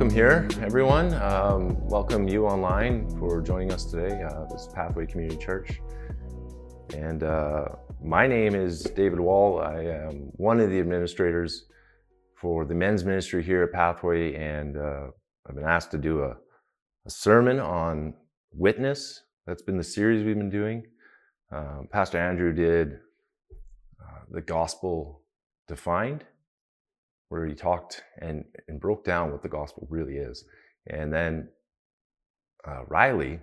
welcome here, everyone. Um, welcome you online for joining us today. Uh, this is Pathway Community Church. And uh, my name is David Wall. I am one of the administrators for the men's ministry here at Pathway, and uh, I've been asked to do a, a, sermon on witness. That's been the series we've been doing. Um, Pastor Andrew did uh, the gospel defined, where he talked and, and broke down what the gospel really is. And then uh, Riley,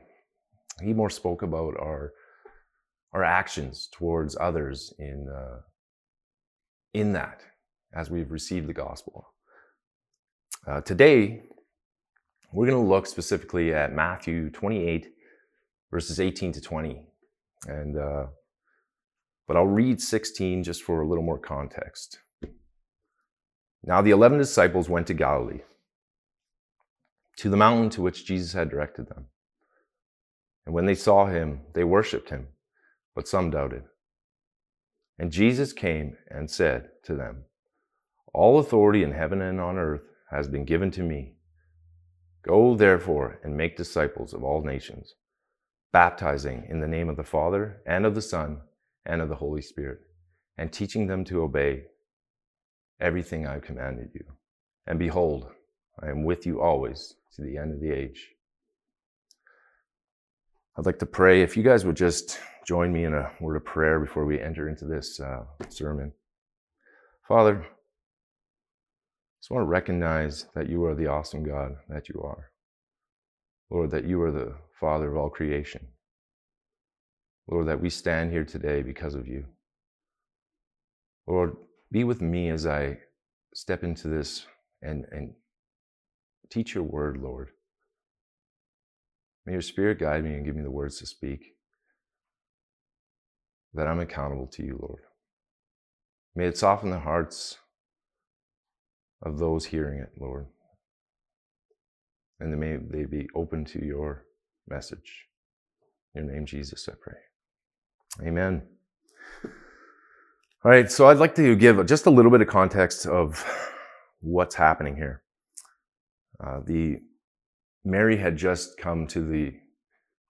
he more spoke about our our actions towards others in uh, in that as we've received the gospel. Uh, today, we're going to look specifically at Matthew 28, verses 18 to 20, and uh, but I'll read 16 just for a little more context. Now the eleven disciples went to Galilee, to the mountain to which Jesus had directed them. And when they saw him, they worshipped him, but some doubted. And Jesus came and said to them, All authority in heaven and on earth has been given to me. Go therefore and make disciples of all nations, baptizing in the name of the Father and of the Son and of the Holy Spirit, and teaching them to obey everything I've commanded you. And behold, I am with you always to the end of the age. I'd like to pray. If you guys would just join me in a word of prayer before we enter into this uh, sermon. Father, I just want to recognize that you are the awesome God that you are. Lord, that you are the Father of all creation. Lord, that we stand here today because of you. Lord, be with me as I step into this and, and teach your word, Lord. May your spirit guide me and give me the words to speak, that I'm accountable to you, Lord. May it soften the hearts of those hearing it, Lord. And may they be open to your message. In your name, Jesus, I pray. Amen. All right, so I'd like to give just a little bit of context of what's happening here. Uh, the Mary had just come to the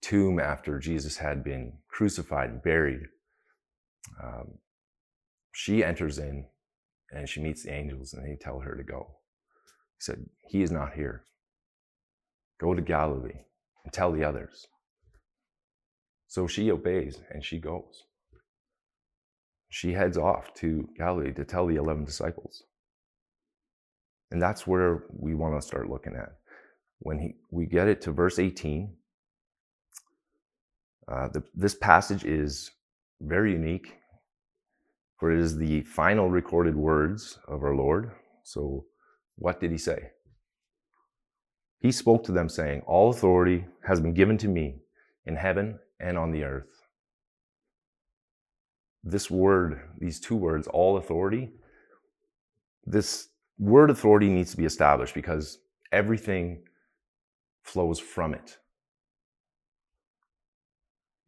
tomb after Jesus had been crucified and buried. Um, she enters in and she meets the angels, and they tell her to go. He said, He is not here. Go to Galilee and tell the others. So she obeys and she goes she heads off to Galilee to tell the 11 disciples. And that's where we want to start looking at. When he, we get it to verse 18, uh, the, this passage is very unique, for it is the final recorded words of our Lord. So, what did he say? He spoke to them, saying, All authority has been given to me in heaven and on the earth this word, these two words, all authority, this word authority needs to be established because everything flows from it.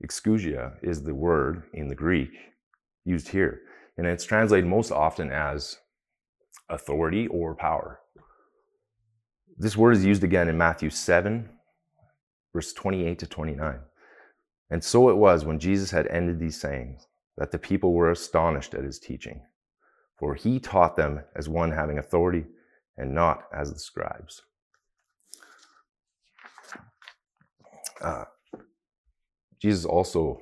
Exousia is the word in the Greek used here, and it's translated most often as authority or power. This word is used again in Matthew 7, verse 28 to 29. And so it was when Jesus had ended these sayings that the people were astonished at his teaching, for he taught them as one having authority and not as the scribes. Uh, Jesus also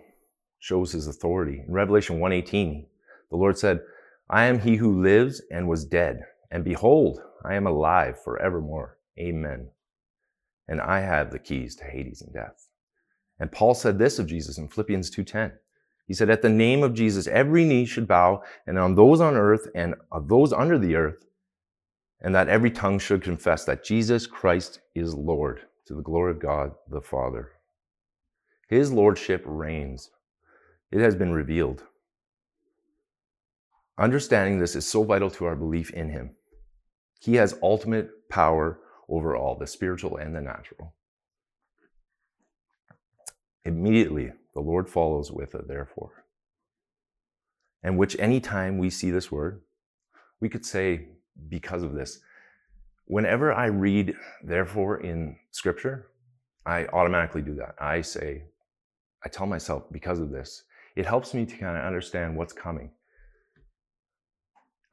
shows his authority. In Revelation 1:18, the Lord said, "I am he who lives and was dead, and behold, I am alive forevermore. Amen. And I have the keys to Hades and death." And Paul said this of Jesus in Philippians 2:10. He said, At the name of Jesus, every knee should bow, and on those on earth and of those under the earth, and that every tongue should confess that Jesus Christ is Lord to the glory of God the Father. His lordship reigns, it has been revealed. Understanding this is so vital to our belief in Him. He has ultimate power over all, the spiritual and the natural. Immediately, the Lord follows with it, therefore. And which anytime we see this word, we could say, because of this, Whenever I read, therefore, in scripture, I automatically do that. I say, I tell myself, because of this, it helps me to kind of understand what's coming.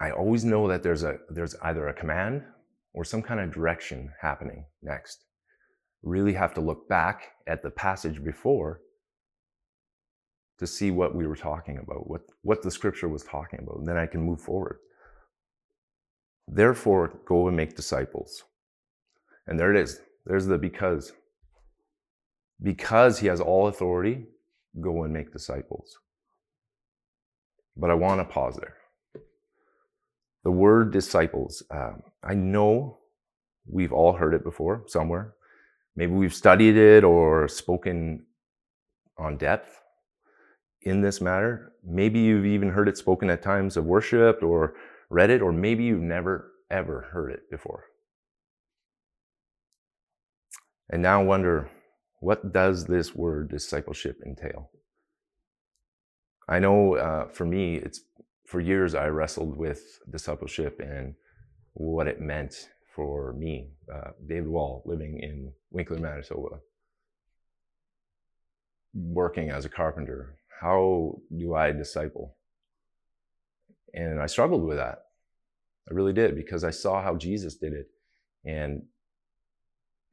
I always know that there's a there's either a command or some kind of direction happening next. Really have to look back at the passage before to see what we were talking about, what, what the scripture was talking about, and then I can move forward. Therefore, go and make disciples. And there it is. There's the because. Because he has all authority, go and make disciples. But I want to pause there. The word disciples, um, I know we've all heard it before somewhere. Maybe we've studied it or spoken on depth in this matter. Maybe you've even heard it spoken at times of worship or read it, or maybe you've never ever heard it before. And now wonder, what does this word discipleship entail? I know uh, for me, it's for years I wrestled with discipleship and what it meant for me, uh, David Wall, living in Winkler, Manitoba, working as a carpenter. How do I disciple? And I struggled with that. I really did because I saw how Jesus did it. And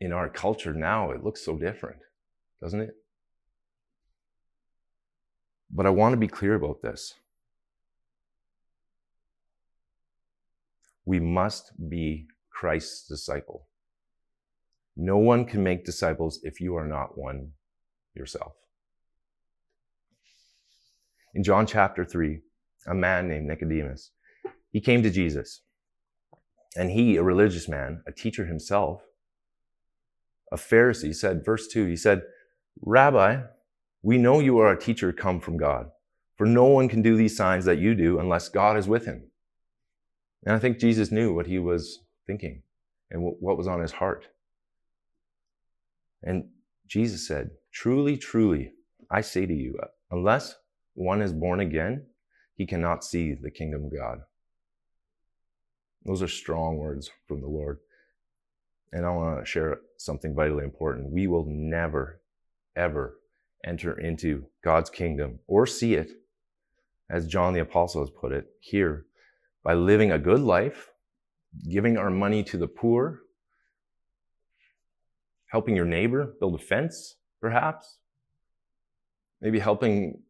in our culture now, it looks so different, doesn't it? But I want to be clear about this. We must be Christ's disciple. No one can make disciples if you are not one yourself. In John chapter 3, a man named Nicodemus, he came to Jesus. And he, a religious man, a teacher himself, a Pharisee, said, verse 2, he said, Rabbi, we know you are a teacher come from God, for no one can do these signs that you do unless God is with him. And I think Jesus knew what he was thinking and what was on his heart. And Jesus said, Truly, truly, I say to you, unless one is born again, he cannot see the kingdom of God. Those are strong words from the Lord. And I want to share something vitally important. We will never, ever enter into God's kingdom or see it, as John the Apostle has put it here, by living a good life, giving our money to the poor, helping your neighbor build a fence, perhaps, maybe helping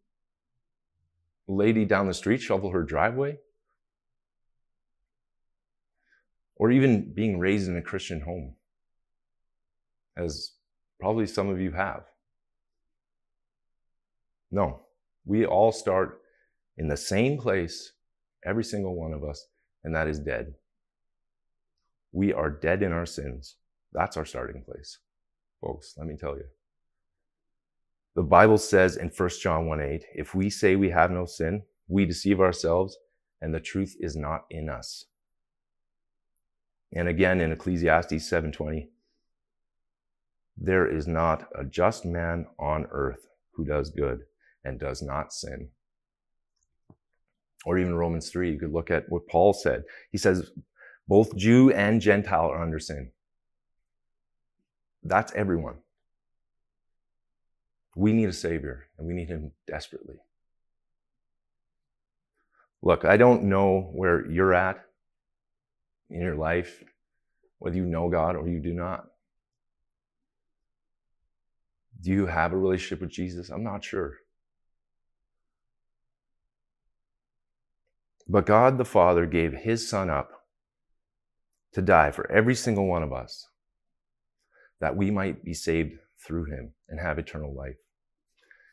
lady down the street shovel her driveway, or even being raised in a Christian home, as probably some of you have. No, we all start in the same place, every single one of us, and that is dead. We are dead in our sins. That's our starting place. Folks, let me tell you. The Bible says in 1 John 1 8, if we say we have no sin, we deceive ourselves and the truth is not in us. And again in Ecclesiastes 7:20, there is not a just man on earth who does good and does not sin. Or even Romans 3, you could look at what Paul said. He says, both Jew and Gentile are under sin. That's everyone. We need a Savior, and we need Him desperately. Look, I don't know where you're at in your life, whether you know God or you do not. Do you have a relationship with Jesus? I'm not sure. But God the Father gave his Son up to die for every single one of us that we might be saved through him and have eternal life.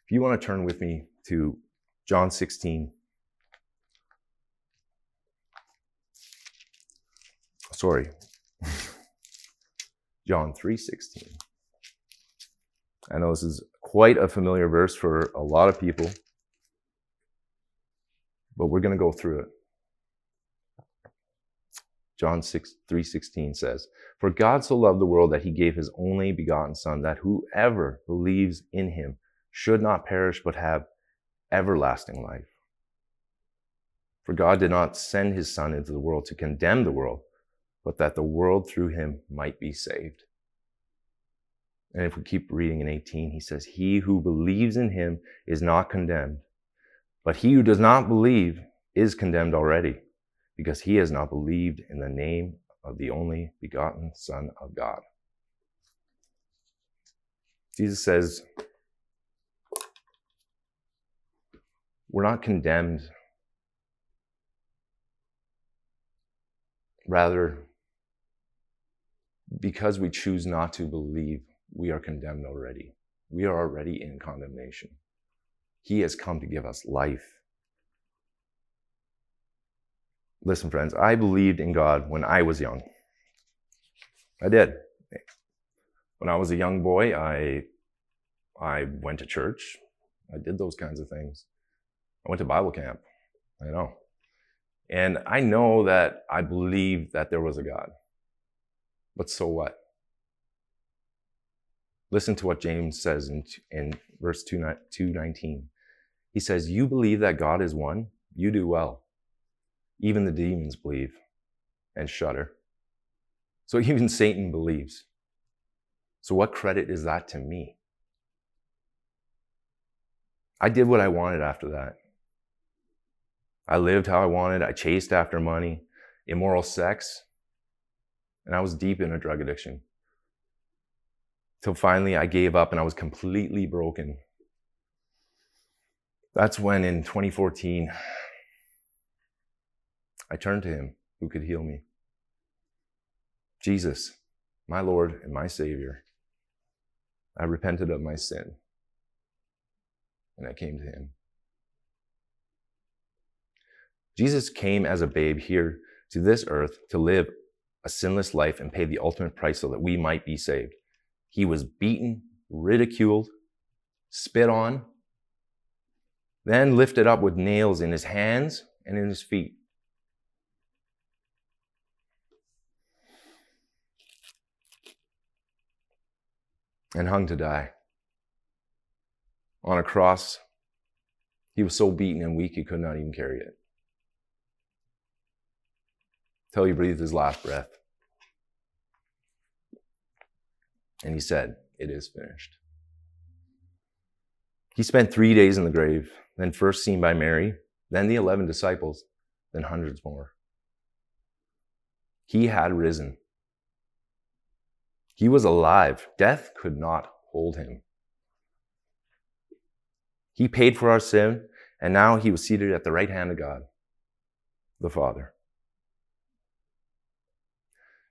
If you want to turn with me to John 16, sorry, John 3:16. I know this is quite a familiar verse for a lot of people but we're going to go through it. John 6, 3.16 says, For God so loved the world that he gave his only begotten Son, that whoever believes in him should not perish but have everlasting life. For God did not send his Son into the world to condemn the world, but that the world through him might be saved. And if we keep reading in 18, he says, He who believes in him is not condemned, but he who does not believe is condemned already, because he has not believed in the name of the only begotten Son of God. Jesus says, We're not condemned. Rather, because we choose not to believe, we are condemned already. We are already in condemnation. He has come to give us life. Listen, friends, I believed in God when I was young. I did. When I was a young boy, I, I went to church. I did those kinds of things. I went to Bible camp. I know. And I know that I believed that there was a God. But so what? Listen to what James says in, in verse 2, 219. He says, You believe that God is one, you do well. Even the demons believe and shudder. So even Satan believes. So, what credit is that to me? I did what I wanted after that. I lived how I wanted. I chased after money, immoral sex, and I was deep in a drug addiction. Till finally I gave up and I was completely broken. That's when in 2014, I turned to him who could heal me. Jesus, my Lord and my Savior. I repented of my sin and I came to him. Jesus came as a babe here to this earth to live a sinless life and pay the ultimate price so that we might be saved. He was beaten, ridiculed, spit on, then lifted up with nails in his hands and in his feet. And hung to die. On a cross, he was so beaten and weak he could not even carry it till he breathed his last breath. And he said, It is finished. He spent three days in the grave, then first seen by Mary, then the 11 disciples, then hundreds more. He had risen. He was alive. Death could not hold him. He paid for our sin, and now he was seated at the right hand of God, the Father.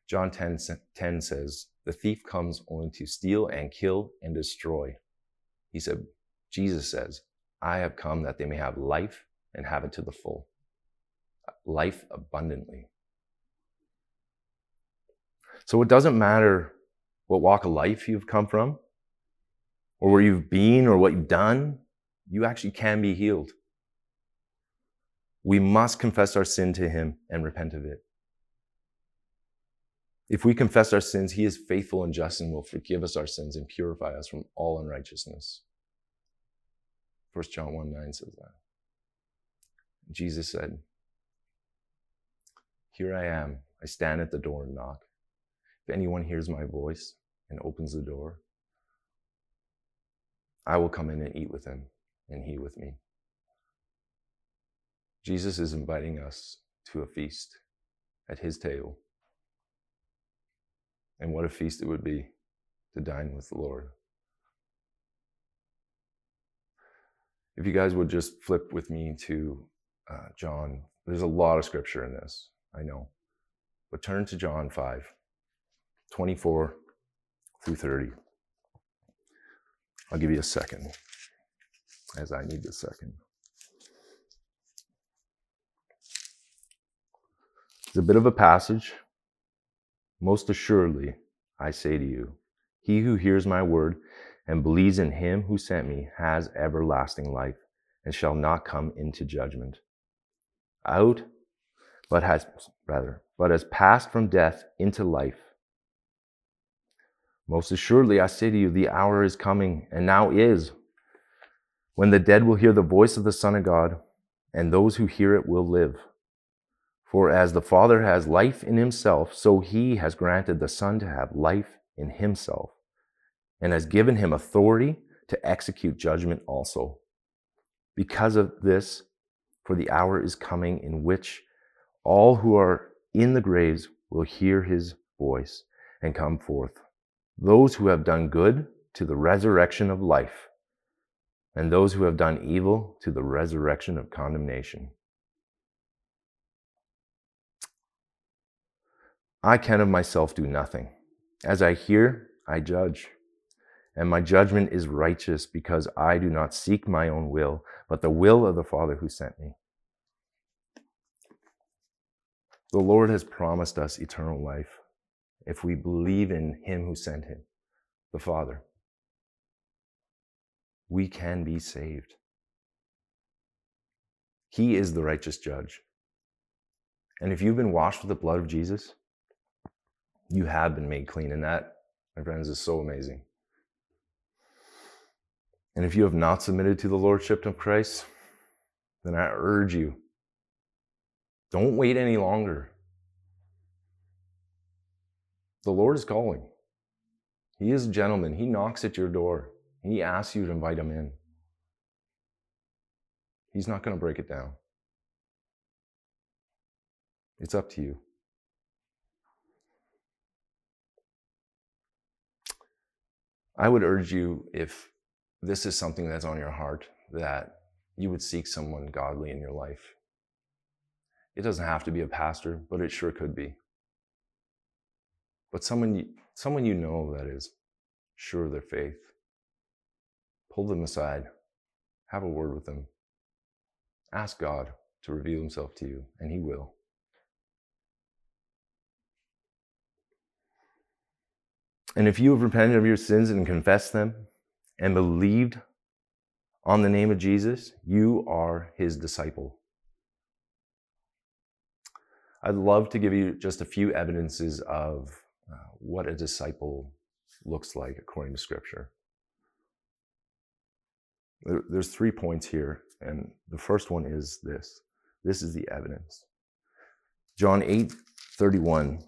John 10, 10 says, The thief comes only to steal and kill and destroy. He said, Jesus says, I have come that they may have life and have it to the full. Life abundantly. So it doesn't matter what walk of life you've come from, or where you've been, or what you've done, you actually can be healed. We must confess our sin to Him and repent of it. If we confess our sins, he is faithful and just and will forgive us our sins and purify us from all unrighteousness. 1 John 1 9 says that. Jesus said, Here I am. I stand at the door and knock. If anyone hears my voice and opens the door, I will come in and eat with him, and he with me. Jesus is inviting us to a feast at his table. And what a feast it would be to dine with the Lord. If you guys would just flip with me to uh, John, there's a lot of scripture in this, I know. But turn to John 5, 24 through 30. I'll give you a second, as I need a second. It's a bit of a passage, most assuredly, I say to you, he who hears my word and believes in him who sent me has everlasting life and shall not come into judgment. Out, but has, rather, but has passed from death into life. Most assuredly, I say to you, the hour is coming, and now is, when the dead will hear the voice of the Son of God, and those who hear it will live. For as the Father has life in himself, so he has granted the Son to have life in himself, and has given him authority to execute judgment also. Because of this, for the hour is coming in which all who are in the graves will hear his voice and come forth. Those who have done good to the resurrection of life, and those who have done evil to the resurrection of condemnation. I can of myself do nothing. As I hear, I judge. And my judgment is righteous because I do not seek my own will, but the will of the Father who sent me. The Lord has promised us eternal life if we believe in Him who sent Him, the Father. We can be saved. He is the righteous judge. And if you've been washed with the blood of Jesus, you have been made clean. And that, my friends, is so amazing. And if you have not submitted to the Lordship of Christ, then I urge you don't wait any longer. The Lord is calling. He is a gentleman. He knocks at your door. He asks you to invite him in. He's not going to break it down. It's up to you. I would urge you, if this is something that's on your heart, that you would seek someone godly in your life. It doesn't have to be a pastor, but it sure could be. But someone someone you know that is sure of their faith, pull them aside, have a word with them, ask God to reveal himself to you, and he will. And if you have repented of your sins and confessed them and believed on the name of Jesus, you are his disciple. I'd love to give you just a few evidences of uh, what a disciple looks like according to Scripture. There, there's three points here, and the first one is this this is the evidence. John 8 31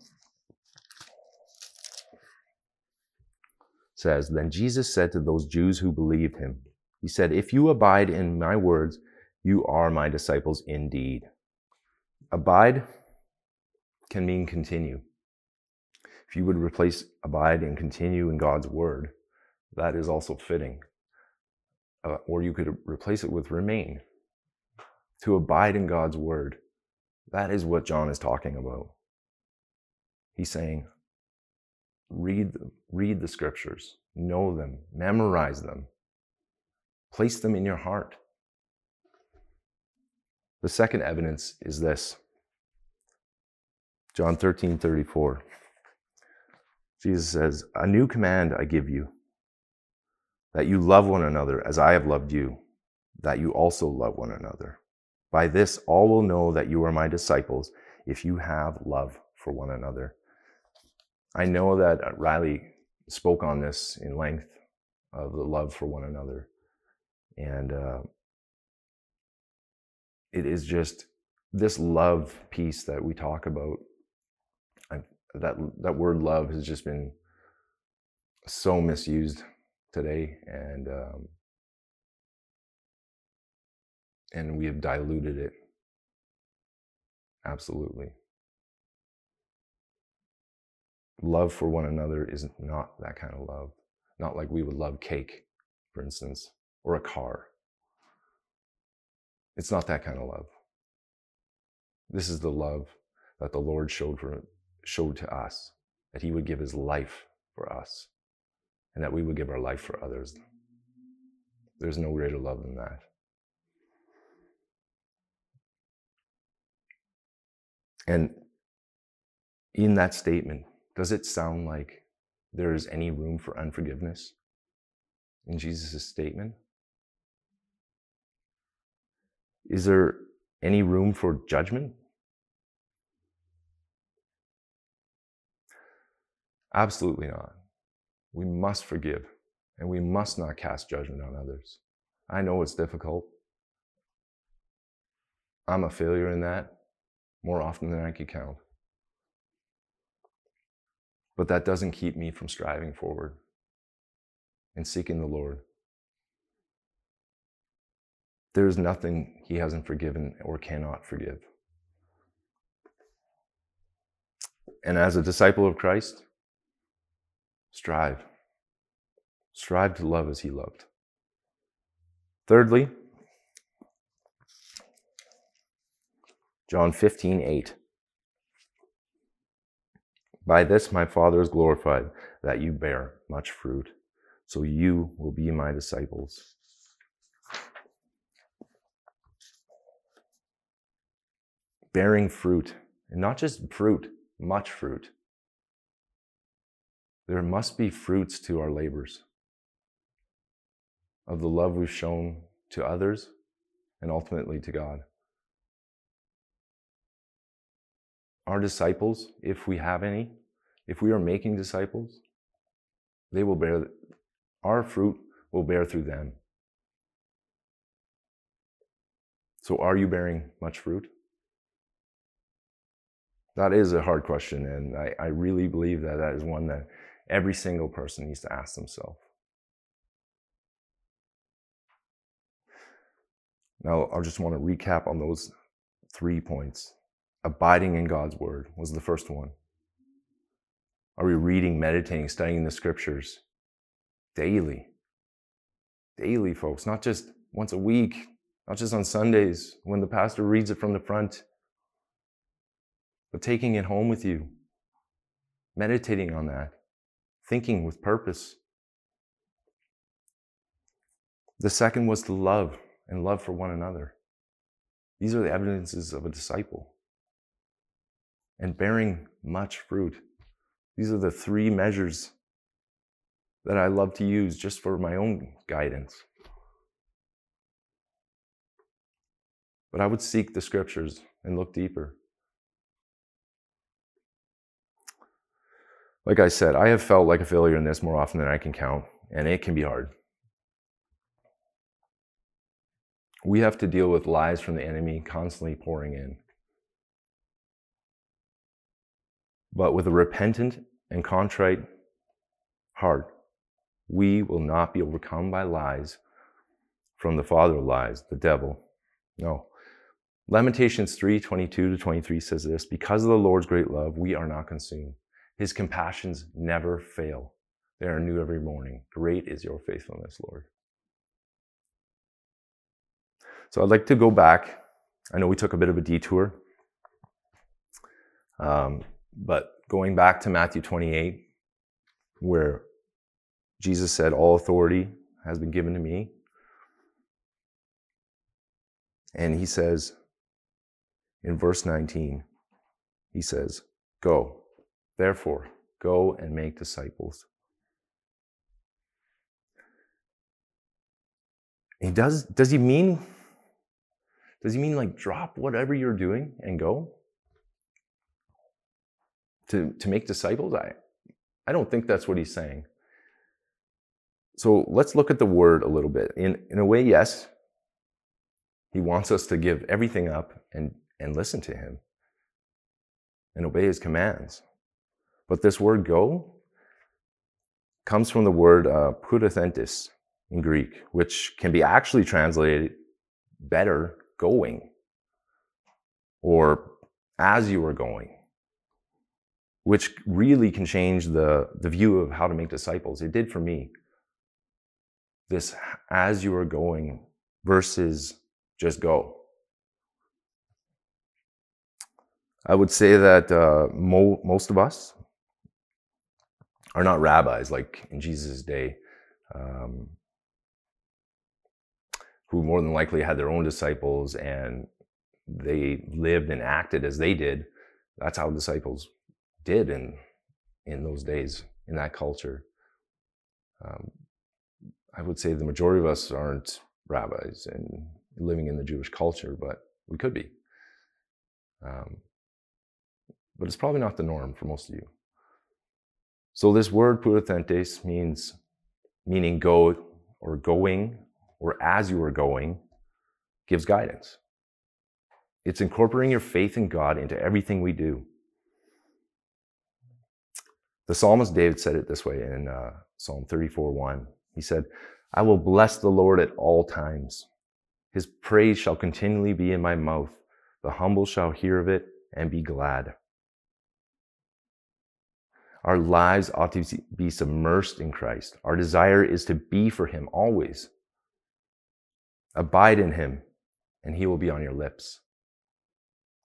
says, Then Jesus said to those Jews who believed him, He said, If you abide in my words, you are my disciples indeed. Abide can mean continue. If you would replace abide and continue in God's word, that is also fitting. Uh, or you could replace it with remain. To abide in God's word, that is what John is talking about. He's saying, read, read the scriptures, know them, memorize them, place them in your heart. The second evidence is this John 13 34. Jesus says, A new command I give you, that you love one another as I have loved you, that you also love one another. By this, all will know that you are my disciples if you have love for one another. I know that uh, Riley spoke on this in length of the love for one another. And uh, it is just this love piece that we talk about. I, that that word love has just been so misused today, and um, and we have diluted it absolutely love for one another is not that kind of love. Not like we would love cake, for instance, or a car. It's not that kind of love. This is the love that the Lord showed, for, showed to us, that He would give His life for us, and that we would give our life for others. There's no greater love than that. And in that statement, does it sound like there is any room for unforgiveness in Jesus' statement? Is there any room for judgment? Absolutely not. We must forgive and we must not cast judgment on others. I know it's difficult. I'm a failure in that. more often than I could count. But that doesn't keep me from striving forward and seeking the Lord. There is nothing He hasn't forgiven or cannot forgive. And as a disciple of Christ, strive. Strive to love as He loved. Thirdly, John 15, 8. By this my Father is glorified, that you bear much fruit, so you will be my disciples. Bearing fruit, and not just fruit, much fruit. There must be fruits to our labors of the love we've shown to others and ultimately to God. Our disciples, if we have any, if we are making disciples, they will bear, our fruit will bear through them. So, are you bearing much fruit? That is a hard question, and I, I really believe that that is one that every single person needs to ask themselves. Now, I just want to recap on those three points. Abiding in God's word was the first one. Are we reading, meditating, studying the scriptures daily? Daily, folks, not just once a week, not just on Sundays when the pastor reads it from the front, but taking it home with you, meditating on that, thinking with purpose. The second was to love and love for one another. These are the evidences of a disciple. And bearing much fruit. These are the three measures that I love to use just for my own guidance. But I would seek the scriptures and look deeper. Like I said, I have felt like a failure in this more often than I can count, and it can be hard. we have to deal with lies from the enemy constantly pouring in. But with a repentant and contrite heart, we will not be overcome by lies from the father of lies, the devil. No. Lamentations 3 22 to 23 says this Because of the Lord's great love, we are not consumed. His compassions never fail, they are new every morning. Great is your faithfulness, Lord. So I'd like to go back. I know we took a bit of a detour, um, but going back to Matthew 28, where Jesus said, All authority has been given to me. And he says in verse 19, he says, Go, therefore, go and make disciples. He does, does he mean does he mean like drop whatever you're doing and go? To, to make disciples? I, I don't think that's what he's saying. So let's look at the word a little bit. In, in a way, yes, he wants us to give everything up and, and listen to him and obey his commands. But this word go comes from the word uh, in Greek, which can be actually translated better going or as you are going, which really can change the, the view of how to make disciples. It did for me. This as you are going versus just go. I would say that uh, mo- most of us are not rabbis like in Jesus' day. Um, who more than likely had their own disciples and they lived and acted as they did. That's how disciples did in in those days in that culture. Um, I would say the majority of us aren't rabbis and living in the Jewish culture, but we could be. Um, but it's probably not the norm for most of you. So this word "poreuthentes" means meaning go or going or as you are going gives guidance. It's incorporating your faith in God into everything we do. The psalmist David said it this way in uh, Psalm 34 1. He said, I will bless the Lord at all times. His praise shall continually be in my mouth. The humble shall hear of it and be glad. Our lives ought to be submersed in Christ. Our desire is to be for Him always. Abide in Him, and He will be on your lips.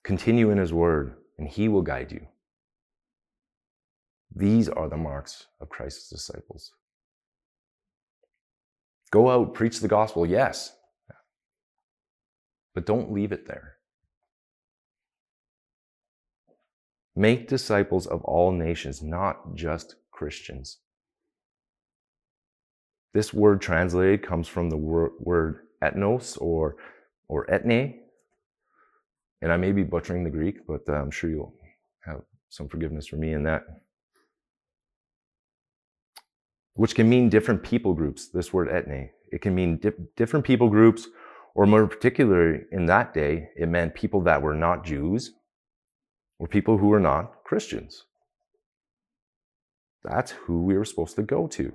Continue in His word, and He will guide you. These are the marks of Christ's disciples. Go out, preach the gospel, yes, but don't leave it there. Make disciples of all nations, not just Christians. This word translated comes from the word ethnos or, or etne. And I may be butchering the Greek, but uh, I'm sure you'll have some forgiveness for me in that. Which can mean different people groups, this word etne. It can mean di- different people groups, or more particularly in that day, it meant people that were not Jews or people who were not Christians. That's who we were supposed to go to.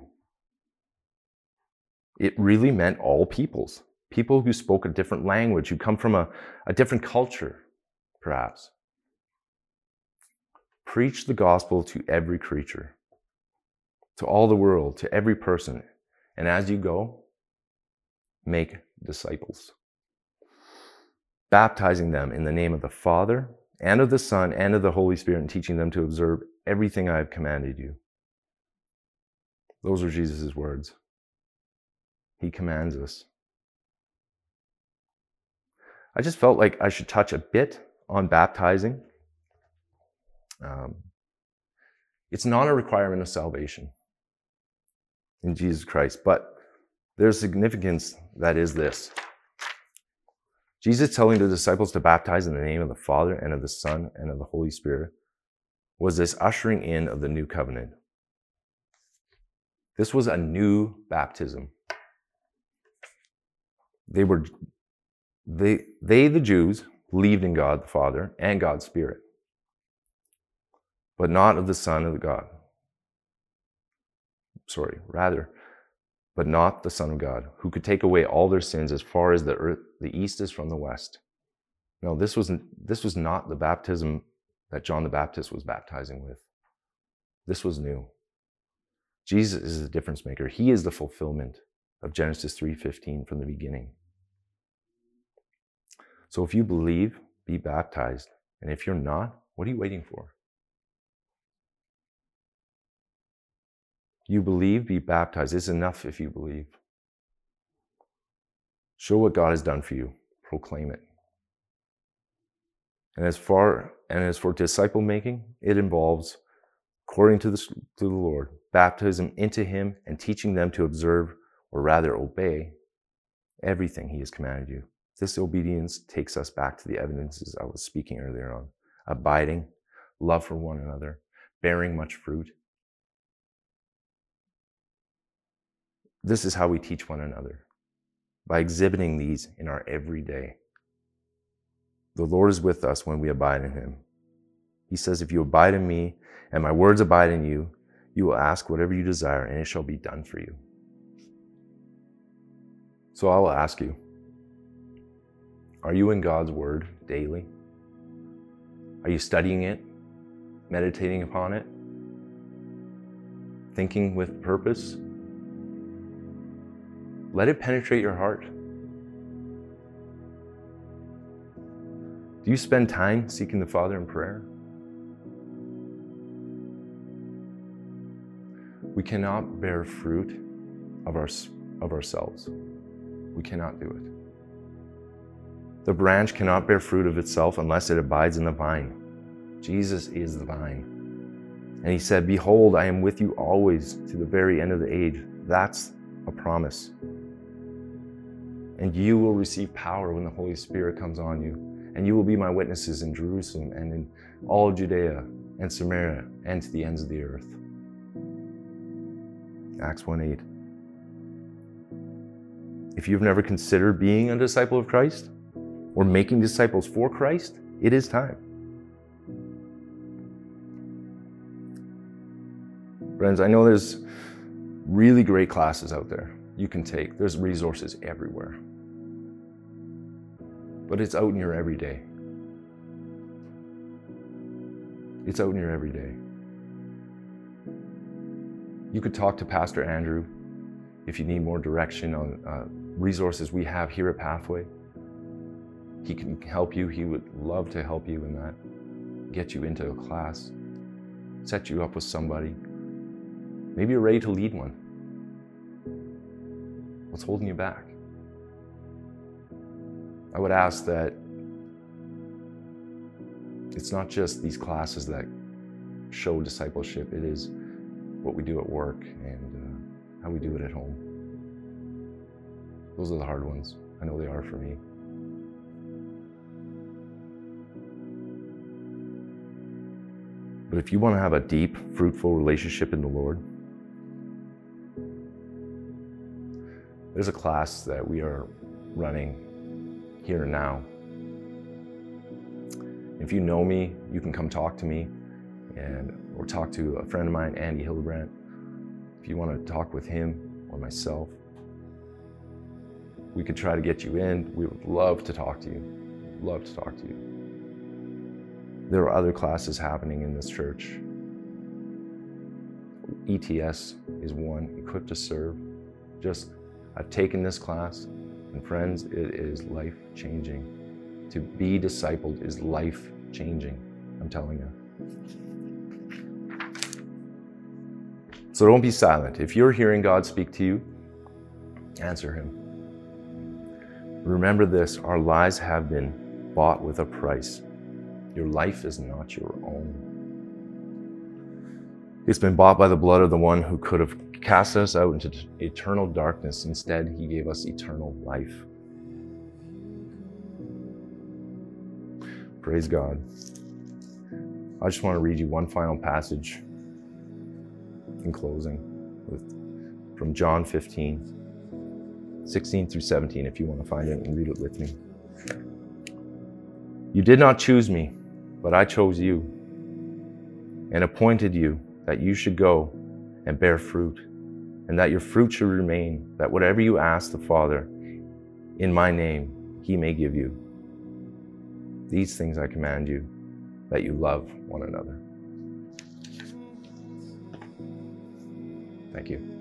It really meant all peoples, people who spoke a different language, who come from a, a different culture, perhaps. Preach the gospel to every creature, to all the world, to every person. And as you go, make disciples, baptizing them in the name of the Father and of the Son and of the Holy Spirit, and teaching them to observe everything I have commanded you. Those are Jesus' words. He commands us. I just felt like I should touch a bit on baptizing. Um, it's not a requirement of salvation in Jesus Christ, but there's significance that is this. Jesus telling the disciples to baptize in the name of the Father and of the Son and of the Holy Spirit was this ushering in of the new covenant. This was a new baptism. They were they they the Jews believed in God the Father and God's Spirit, but not of the Son of God. Sorry, rather, but not the Son of God, who could take away all their sins as far as the earth, the east is from the west. No, this was this was not the baptism that John the Baptist was baptizing with. This was new. Jesus is the difference maker. He is the fulfillment of Genesis 3:15 from the beginning. So if you believe, be baptized. And if you're not, what are you waiting for? You believe, be baptized. It's enough if you believe. Show what God has done for you, proclaim it. And as far and as for disciple making, it involves, according to the, to the Lord, baptism into Him and teaching them to observe, or rather obey, everything He has commanded you. This obedience takes us back to the evidences I was speaking earlier on abiding, love for one another, bearing much fruit, This is how we teach one another by exhibiting these in our everyday. The Lord is with us when we abide in Him. He says, If you abide in me and my words abide in you, you will ask whatever you desire and it shall be done for you. So I will ask you Are you in God's Word daily? Are you studying it, meditating upon it, thinking with purpose? Let it penetrate your heart. Do you spend time seeking the Father in prayer? We cannot bear fruit of, our, of ourselves. We cannot do it. The branch cannot bear fruit of itself unless it abides in the vine. Jesus is the vine. And he said, Behold, I am with you always to the very end of the age. That's a promise and you will receive power when the Holy Spirit comes on you. And you will be my witnesses in Jerusalem and in all Judea and Samaria and to the ends of the earth. Acts 1 8. If you've never considered being a disciple of Christ, or making disciples for Christ, it is time. Friends, I know there's really great classes out there you can take, there's resources everywhere. But it's out in your everyday. It's out in your everyday. You could talk to Pastor Andrew if you need more direction on uh, resources we have here at Pathway. He can help you. He would love to help you in that. Get you into a class, set you up with somebody. Maybe you're ready to lead one. What's holding you back? I would ask that it's not just these classes that show discipleship, it is what we do at work and uh, how we do it at home. Those are the hard ones. I know they are for me. But if you want to have a deep, fruitful relationship in the Lord, there's a class that we are running here and now. If you know me, you can come talk to me and or talk to a friend of mine, Andy Hildebrandt. If you want to talk with him or myself, we could try to get you in. We would love to talk to you. Love to talk to you. There are other classes happening in this church. ETS is one, Equipped to Serve. Just, I've taken this class, and friends, it is life changing. To be discipled is life changing, I'm telling you. So don't be silent. If you're hearing God speak to you, answer Him. Remember this our lives have been bought with a price. Your life is not your own. It's been bought by the blood of the one who could have cast us out into eternal darkness. Instead, he gave us eternal life. Praise God. I just want to read you one final passage in closing with, from John 15, 16 through 17, if you want to find it and read it with me. You did not choose me, but I chose you and appointed you that you should go and bear fruit, and that your fruit should remain, that whatever you ask the Father in my name, he may give you. These things I command you, that you love one another. Thank you.